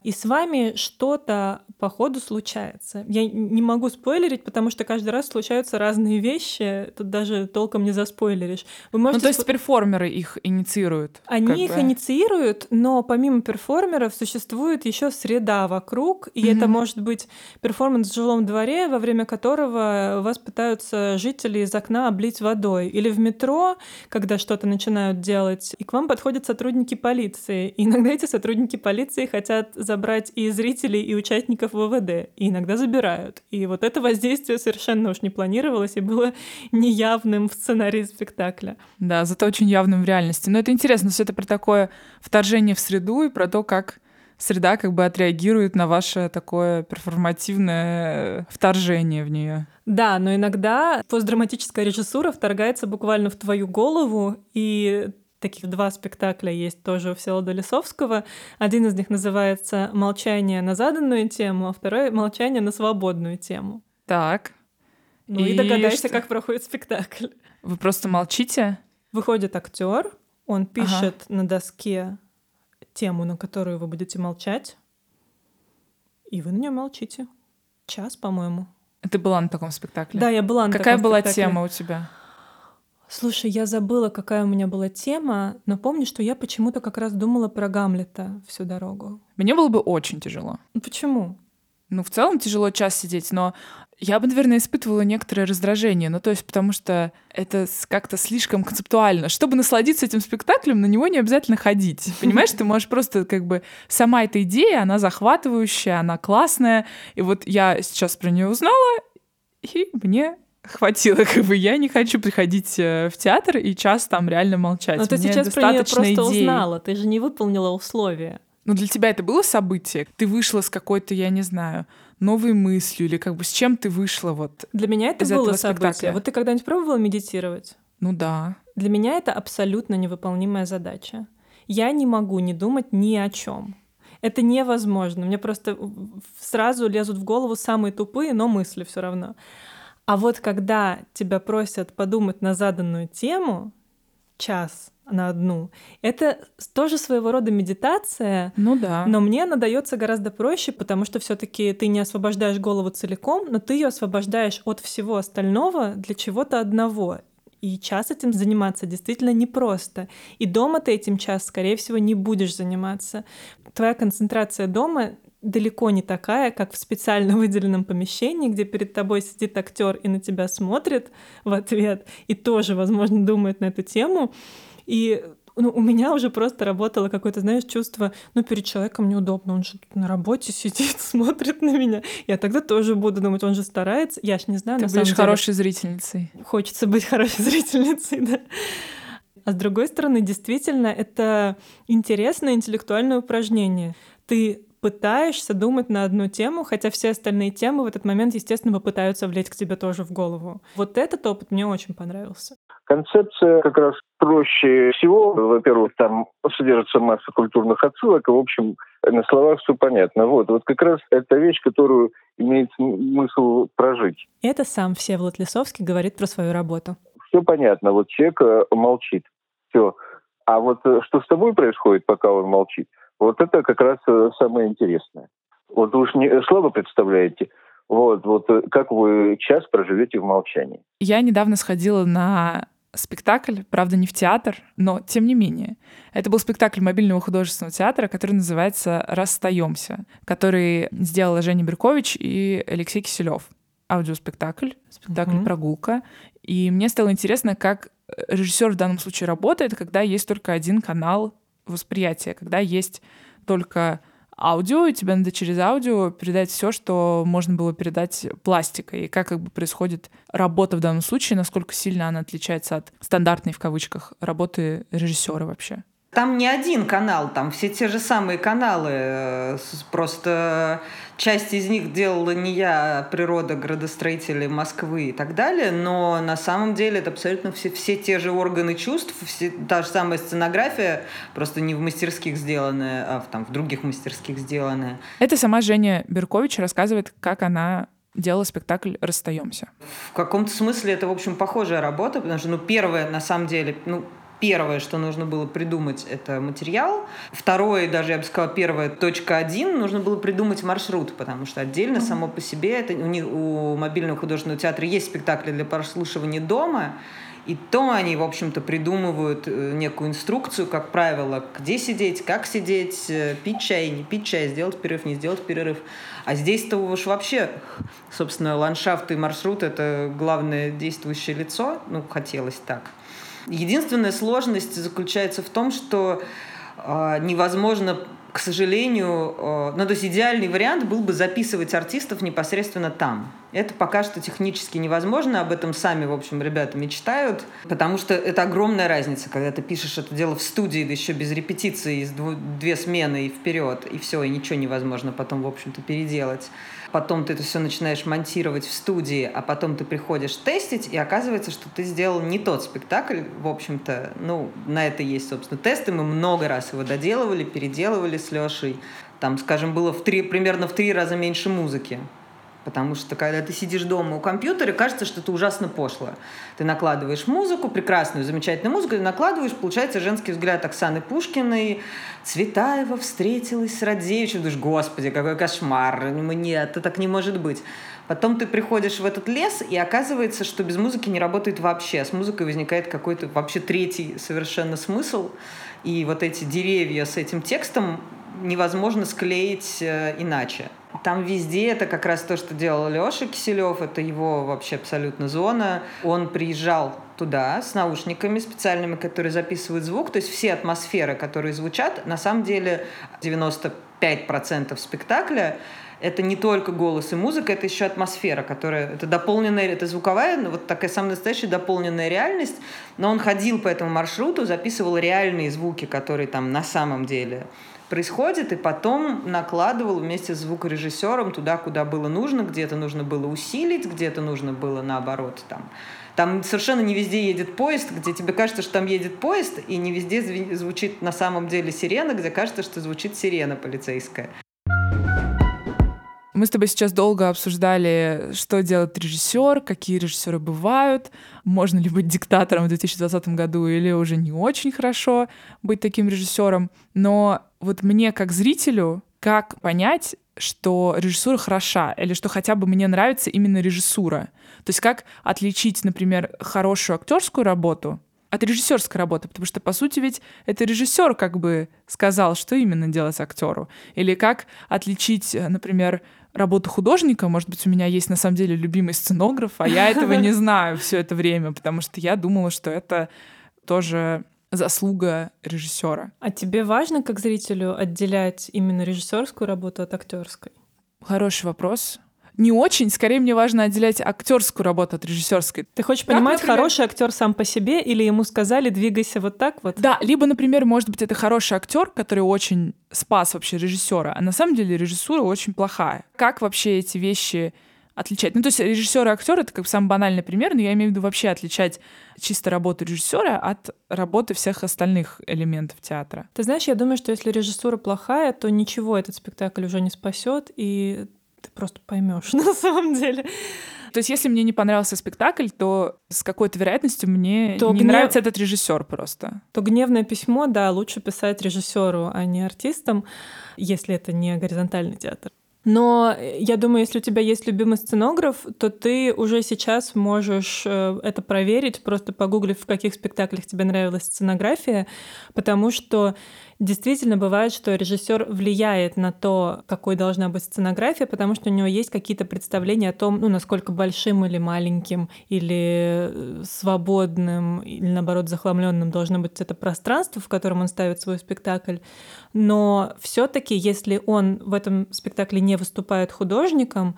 и с вами что-то по ходу случается. Я не могу спойлерить, потому что каждый раз случаются разные вещи, тут даже толком не заспойлеришь. Вы можете... Ну, то есть сп... перформеры их инициируют? Они их бы. инициируют, но помимо перформеров существует еще среда вокруг, и mm-hmm. это может быть перформанс в жилом дворе, во время которого вас пытаются жители из окна облить водой, или в метро, когда что-то начинают делать, и к вам подходят сотрудники полиции. И иногда эти сотрудники полиции хотят забрать и зрителей, и участников ВВД, и иногда забирают. И вот это воздействие совершенно уж не планировалось и было неявным в сценарии спектакля. Да, зато очень явным в реальности. Но это интересно, все это про такое вторжение в среду и про то, как среда как бы отреагирует на ваше такое перформативное вторжение в нее. Да, но иногда постдраматическая режиссура вторгается буквально в твою голову, и таких два спектакля есть тоже у Всеволода Лисовского. Один из них называется «Молчание на заданную тему», а второй «Молчание на свободную тему». Так. Ну и, и догадайся, что? как проходит спектакль. Вы просто молчите? Выходит актер, он пишет ага. на доске тему, на которую вы будете молчать, и вы на нее молчите. Час, по-моему. Ты была на таком спектакле? Да, я была на Какая таком была спектакле. тема у тебя? Слушай, я забыла, какая у меня была тема, но помню, что я почему-то как раз думала про Гамлета всю дорогу. Мне было бы очень тяжело. Ну, почему? Ну, в целом тяжело час сидеть, но я бы, наверное, испытывала некоторое раздражение. Ну, то есть, потому что это как-то слишком концептуально. Чтобы насладиться этим спектаклем, на него не обязательно ходить. *laughs* Понимаешь, ты можешь просто как бы... Сама эта идея, она захватывающая, она классная. И вот я сейчас про нее узнала, и мне хватило, как бы я не хочу приходить э, в театр и час там реально молчать. Но ты Мне сейчас про нее просто идей. узнала, ты же не выполнила условия. Ну, для тебя это было событие? Ты вышла с какой-то, я не знаю, новой мыслью или как бы с чем ты вышла вот Для меня это было событие. спектакля? Вот ты когда-нибудь пробовала медитировать? Ну да. Для меня это абсолютно невыполнимая задача. Я не могу не думать ни о чем. Это невозможно. Мне просто сразу лезут в голову самые тупые, но мысли все равно. А вот когда тебя просят подумать на заданную тему, час на одну, это тоже своего рода медитация, Ну да. но мне она дается гораздо проще, потому что все-таки ты не освобождаешь голову целиком, но ты ее освобождаешь от всего остального для чего-то одного. И час этим заниматься действительно непросто. И дома ты этим час, скорее всего, не будешь заниматься. Твоя концентрация дома далеко не такая, как в специально выделенном помещении, где перед тобой сидит актер и на тебя смотрит в ответ, и тоже, возможно, думает на эту тему. И ну, у меня уже просто работало какое-то, знаешь, чувство, ну, перед человеком неудобно, он же тут на работе сидит, *laughs* смотрит на меня. Я тогда тоже буду думать, он же старается. Я ж не знаю, Ты на самом будешь деле. хорошей зрительницей. Хочется быть *laughs* хорошей зрительницей, да. А с другой стороны, действительно, это интересное интеллектуальное упражнение. Ты пытаешься думать на одну тему, хотя все остальные темы в этот момент, естественно, попытаются влезть к тебе тоже в голову. Вот этот опыт мне очень понравился. Концепция как раз проще всего. Во-первых, там содержится масса культурных отсылок, и, в общем, на словах все понятно. Вот, вот как раз это вещь, которую имеет смысл прожить. Это сам Всеволод Лисовский говорит про свою работу. Все понятно. Вот человек э, молчит. Все. А вот э, что с тобой происходит, пока он молчит, вот это как раз э, самое интересное. Вот вы уж не слабо представляете, вот, вот э, как вы час проживете в молчании. Я недавно сходила на спектакль, правда, не в театр, но тем не менее. Это был спектакль мобильного художественного театра, который называется «Расстаемся», который сделала Женя Беркович и Алексей Киселев. Аудиоспектакль, спектакль. «Прогулка». И мне стало интересно, как режиссер в данном случае работает, когда есть только один канал восприятия, когда есть только аудио, и тебе надо через аудио передать все, что можно было передать пластикой, и как как бы происходит работа в данном случае, насколько сильно она отличается от стандартной, в кавычках, работы режиссера вообще. Там не один канал, там все те же самые каналы. э, Просто часть из них делала не я, а природа, градостроители Москвы и так далее, но на самом деле это абсолютно все, все те же органы чувств, все, та же самая сценография, просто не в мастерских сделанная, а в, там, в других мастерских сделанная. Это сама Женя Беркович рассказывает, как она делала спектакль «Расстаемся». В каком-то смысле это, в общем, похожая работа, потому что, ну, первое, на самом деле, ну, Первое, что нужно было придумать, это материал. Второе, даже я бы сказала, первое, точка один, нужно было придумать маршрут, потому что отдельно само по себе, это у, них, у мобильного художественного театра есть спектакли для прослушивания дома, и то они, в общем-то, придумывают э, некую инструкцию, как правило, где сидеть, как сидеть, э, пить чай, не пить чай, сделать перерыв, не сделать перерыв. А здесь-то уж вообще, собственно, ландшафт и маршрут — это главное действующее лицо. Ну, хотелось так. Единственная сложность заключается в том, что э, невозможно, к сожалению, э, ну, то есть идеальный вариант был бы записывать артистов непосредственно там. Это пока что технически невозможно, об этом сами, в общем, ребята мечтают, потому что это огромная разница, когда ты пишешь это дело в студии, да еще без репетиции, из две смены и вперед, и все, и ничего невозможно потом, в общем-то, переделать. Потом ты это все начинаешь монтировать в студии, а потом ты приходишь тестить, и оказывается, что ты сделал не тот спектакль, в общем-то. Ну, на это есть, собственно, тесты. Мы много раз его доделывали, переделывали с Лешей. Там, скажем, было в три, примерно в три раза меньше музыки. Потому что когда ты сидишь дома у компьютера, кажется, что это ужасно пошло. Ты накладываешь музыку, прекрасную, замечательную музыку, ты накладываешь, получается женский взгляд Оксаны Пушкиной. Цветаева встретилась с Радзевичем. Думаешь, господи, какой кошмар. Ну, Нет, это так не может быть. Потом ты приходишь в этот лес, и оказывается, что без музыки не работает вообще. С музыкой возникает какой-то вообще третий совершенно смысл. И вот эти деревья с этим текстом невозможно склеить э, иначе. Там везде это как раз то, что делал Леша Киселев, это его вообще абсолютно зона. Он приезжал туда с наушниками специальными, которые записывают звук. То есть все атмосферы, которые звучат, на самом деле 95% спектакля это не только голос и музыка, это еще атмосфера, которая, это дополненная, это звуковая, вот такая самая настоящая дополненная реальность, но он ходил по этому маршруту, записывал реальные звуки, которые там на самом деле происходит, и потом накладывал вместе с звукорежиссером туда, куда было нужно, где-то нужно было усилить, где-то нужно было наоборот там. Там совершенно не везде едет поезд, где тебе кажется, что там едет поезд, и не везде звучит на самом деле сирена, где кажется, что звучит сирена полицейская. Мы с тобой сейчас долго обсуждали, что делает режиссер, какие режиссеры бывают, можно ли быть диктатором в 2020 году или уже не очень хорошо быть таким режиссером. Но вот мне как зрителю, как понять, что режиссура хороша, или что хотя бы мне нравится именно режиссура. То есть как отличить, например, хорошую актерскую работу от режиссерской работы, потому что, по сути, ведь это режиссер как бы сказал, что именно делать актеру. Или как отличить, например, работу художника. Может быть, у меня есть на самом деле любимый сценограф, а я этого не *laughs* знаю все это время, потому что я думала, что это тоже заслуга режиссера. А тебе важно, как зрителю, отделять именно режиссерскую работу от актерской? Хороший вопрос не очень. Скорее, мне важно отделять актерскую работу от режиссерской. Ты хочешь как, понимать, например... хороший актер сам по себе, или ему сказали, двигайся вот так вот? Да, либо, например, может быть, это хороший актер, который очень спас вообще режиссера, а на самом деле режиссура очень плохая. Как вообще эти вещи отличать. Ну, то есть режиссер и актер это как бы самый банальный пример, но я имею в виду вообще отличать чисто работу режиссера от работы всех остальных элементов театра. Ты знаешь, я думаю, что если режиссура плохая, то ничего этот спектакль уже не спасет, и ты просто поймешь *laughs* на самом деле. То есть, если мне не понравился спектакль, то с какой-то вероятностью мне то не гнев... нравится этот режиссер просто. То гневное письмо, да, лучше писать режиссеру, а не артистам, если это не горизонтальный театр. Но я думаю, если у тебя есть любимый сценограф, то ты уже сейчас можешь э, это проверить, просто погуглив, в каких спектаклях тебе нравилась сценография, потому что Действительно бывает, что режиссер влияет на то, какой должна быть сценография, потому что у него есть какие-то представления о том, ну, насколько большим или маленьким, или э, свободным, или наоборот захламленным должно быть это пространство, в котором он ставит свой спектакль. Но все-таки, если он в этом спектакле не выступает художником,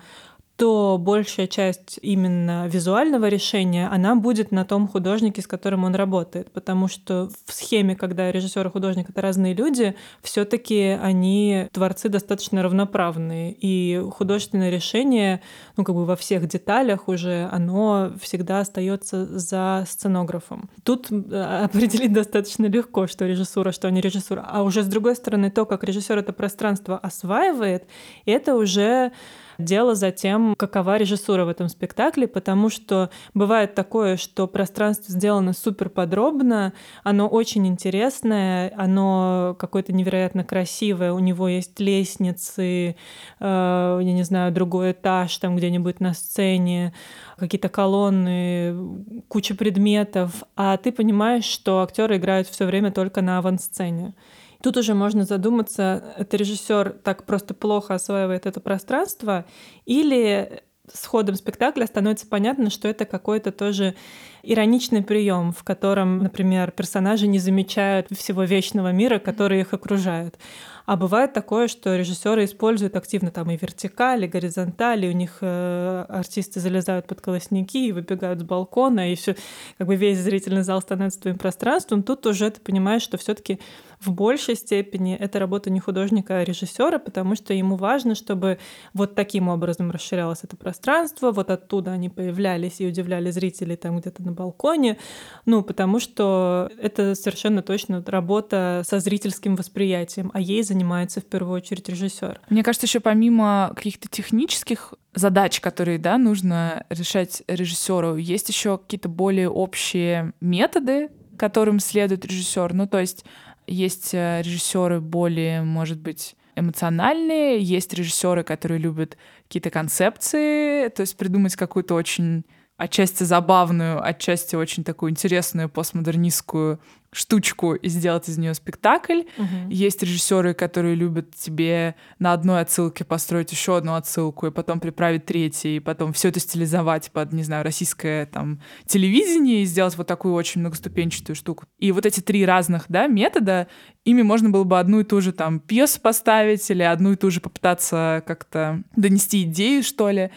то большая часть именно визуального решения, она будет на том художнике, с которым он работает. Потому что в схеме, когда режиссер и художник — это разные люди, все таки они, творцы, достаточно равноправные. И художественное решение, ну, как бы во всех деталях уже, оно всегда остается за сценографом. Тут э, определить достаточно легко, что режиссура, что не режиссура. А уже с другой стороны, то, как режиссер это пространство осваивает, это уже Дело за тем, какова режиссура в этом спектакле, потому что бывает такое, что пространство сделано супер подробно, оно очень интересное, оно какое-то невероятно красивое, у него есть лестницы, э, я не знаю, другой этаж там где-нибудь на сцене, какие-то колонны, куча предметов, а ты понимаешь, что актеры играют все время только на авансцене. Тут уже можно задуматься, это режиссер так просто плохо осваивает это пространство, или с ходом спектакля становится понятно, что это какой-то тоже ироничный прием, в котором, например, персонажи не замечают всего вечного мира, который их окружает. А бывает такое, что режиссеры используют активно там и вертикали, и горизонтали, у них э, артисты залезают под колосники и выбегают с балкона, и все, как бы весь зрительный зал становится твоим пространством. Тут уже ты понимаешь, что все-таки в большей степени это работа не художника, а режиссера, потому что ему важно, чтобы вот таким образом расширялось это пространство, вот оттуда они появлялись и удивляли зрителей там где-то на балконе, ну, потому что это совершенно точно работа со зрительским восприятием, а ей занимается в первую очередь режиссер. Мне кажется, еще помимо каких-то технических задач, которые, да, нужно решать режиссеру, есть еще какие-то более общие методы, которым следует режиссер. Ну, то есть есть э, режиссеры более, может быть, эмоциональные, есть режиссеры, которые любят какие-то концепции, то есть придумать какую-то очень отчасти забавную, отчасти очень такую интересную постмодернистскую штучку и сделать из нее спектакль. Мгм. Есть режиссеры, которые любят тебе на одной отсылке построить еще одну отсылку, и потом приправить третьей, и потом все это стилизовать под, не знаю, российское там телевидение и сделать вот такую очень многоступенчатую штуку. И вот эти три разных, да, метода, ими можно было бы одну и ту же там пьесу поставить или одну и ту же попытаться как-то донести идею, что ли.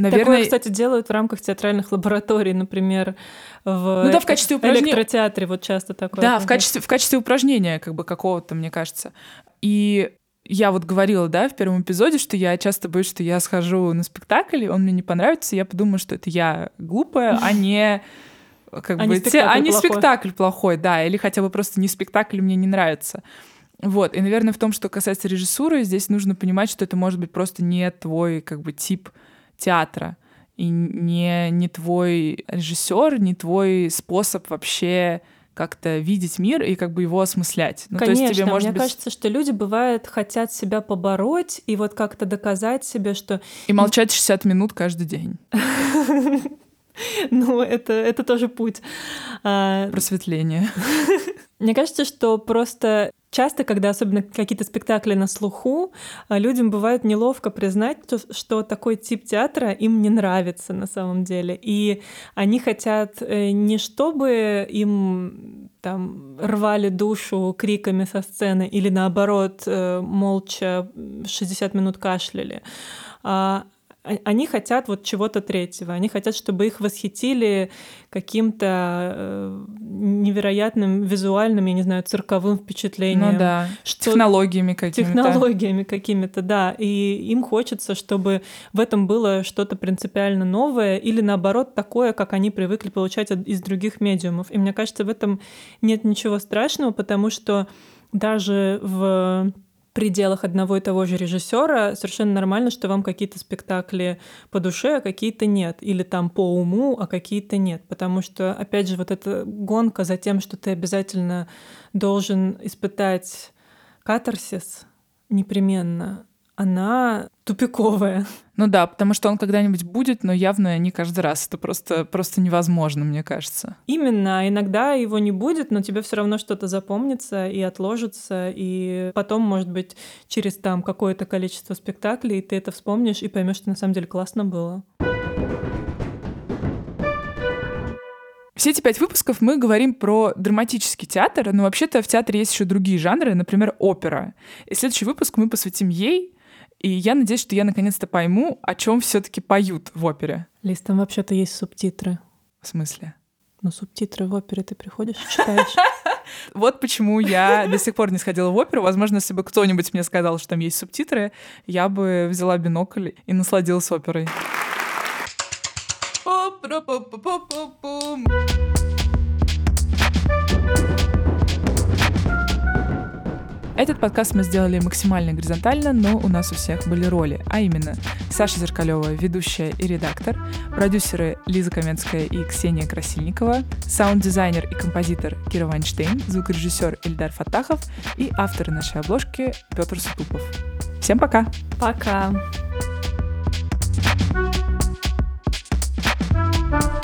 Наверное, Такое, кстати, делают в рамках театральных лабораторий, например, в, Ну да, в качестве упражнения. электротеатре вот часто такое. Да, в качестве, в качестве упражнения как бы какого-то, мне кажется. И я вот говорила, да, в первом эпизоде, что я часто боюсь, что я схожу на спектакль, и он мне не понравится, я подумаю, что это я глупая, а не как А бы не те- спектакль а не плохой. спектакль плохой, да, или хотя бы просто не спектакль мне не нравится. Вот, и, наверное, в том, что касается режиссуры, здесь нужно понимать, что это может быть просто не твой, как бы, тип театра, и не, не твой режиссер, не твой способ вообще как-то видеть мир и как бы его осмыслять. Ну, Конечно, то есть тебе, может мне быть, кажется, что люди, бывает, хотят себя побороть и вот как-то доказать себе, что... и молчать 60 минут каждый день. *laughs* Ну, это, это тоже путь. А, Просветление. *laughs* Мне кажется, что просто часто, когда особенно какие-то спектакли на слуху, а, людям бывает неловко признать, что, такой тип театра им не нравится на самом деле. И они хотят э, не чтобы им там рвали душу криками со сцены или наоборот э, молча 60 минут кашляли, а они хотят вот чего-то третьего. Они хотят, чтобы их восхитили каким-то э, невероятным визуальным, я не знаю, цирковым впечатлением. Ну да, Что- технологиями какими-то. Технологиями какими-то, да. И им хочется, чтобы в этом было что-то принципиально новое или наоборот такое, как они привыкли получать из других медиумов. И мне кажется, в этом нет ничего страшного, потому что даже в пределах одного и того же режиссера совершенно нормально, что вам какие-то спектакли по душе, а какие-то нет. Или там по уму, а какие-то нет. Потому что, опять же, вот эта гонка за тем, что ты обязательно должен испытать катарсис непременно, она тупиковая. Ну да, потому что он когда-нибудь будет, но явно не каждый раз. Это просто, просто невозможно, мне кажется. Именно, а иногда его не будет, но тебе все равно что-то запомнится и отложится, и потом, может быть, через там какое-то количество спектаклей ты это вспомнишь и поймешь, что на самом деле классно было. Все эти пять выпусков мы говорим про драматический театр, но вообще-то в театре есть еще другие жанры, например, опера. И следующий выпуск мы посвятим ей, и я надеюсь, что я наконец-то пойму, о чем все-таки поют в опере. Лиз, там вообще-то есть субтитры. В смысле? Ну, субтитры в опере ты приходишь и читаешь. *laughs* Вот почему я до сих пор не сходила в оперу. Возможно, если бы кто-нибудь мне сказал, что там есть субтитры, я бы взяла бинокль и насладилась оперой. Этот подкаст мы сделали максимально горизонтально, но у нас у всех были роли, а именно Саша Зеркалева, ведущая и редактор, продюсеры Лиза Каменская и Ксения Красильникова, саунд-дизайнер и композитор Кира Вайнштейн, звукорежиссер Эльдар Фатахов и авторы нашей обложки Петр Сутупов. Всем пока! Пока! thank you